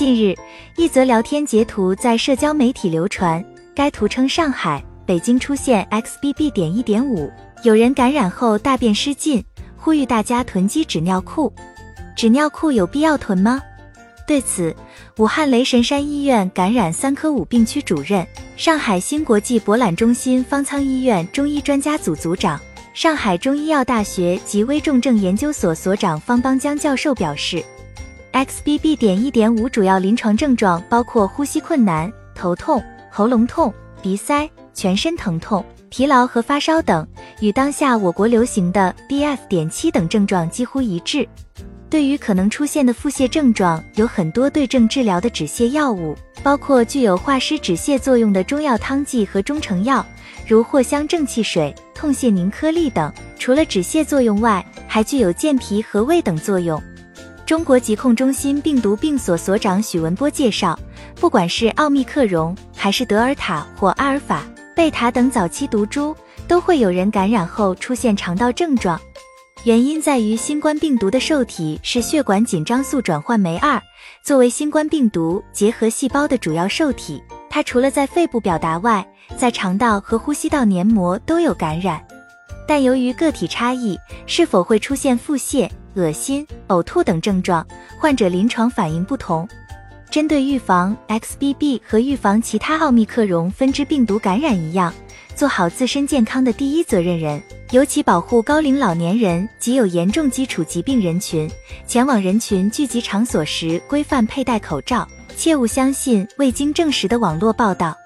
近日，一则聊天截图在社交媒体流传，该图称上海、北京出现 XBB. 点一点五，有人感染后大便失禁，呼吁大家囤积纸尿裤。纸尿裤有必要囤吗？对此，武汉雷神山医院感染三科五病区主任、上海新国际博览中心方舱医院中医专家组组长、上海中医药大学及危重症研究所所长方邦江教授表示，XBB. 点一点五主要临床症状包括呼吸困难、头痛、喉咙痛、鼻塞、全身疼痛、疲劳和发烧等，与当下我国流行的 BF. 点七等症状几乎一致。对于可能出现的腹泻症状，有很多对症治疗的止泻药物，包括具有化湿止泻作用的中药汤剂和中成药，如藿香正气水、痛泻宁颗粒等。除了止泻作用外，还具有健脾和胃等作用。中国疾控中心病毒病所所长许文波介绍，不管是奥密克戎，还是德尔塔或阿尔法、贝塔等早期毒株，都会有人感染后出现肠道症状。原因在于新冠病毒的受体是血管紧张素转换酶二，作为新冠病毒结合细胞的主要受体，它除了在肺部表达外，在肠道和呼吸道黏膜都有感染。但由于个体差异，是否会出现腹泻、恶心、呕吐等症状，患者临床反应不同。针对预防 XBB 和预防其他奥密克戎分支病毒感染一样。做好自身健康的第一责任人，尤其保护高龄老年人及有严重基础疾病人群。前往人群聚集场所时，规范佩戴口罩，切勿相信未经证实的网络报道。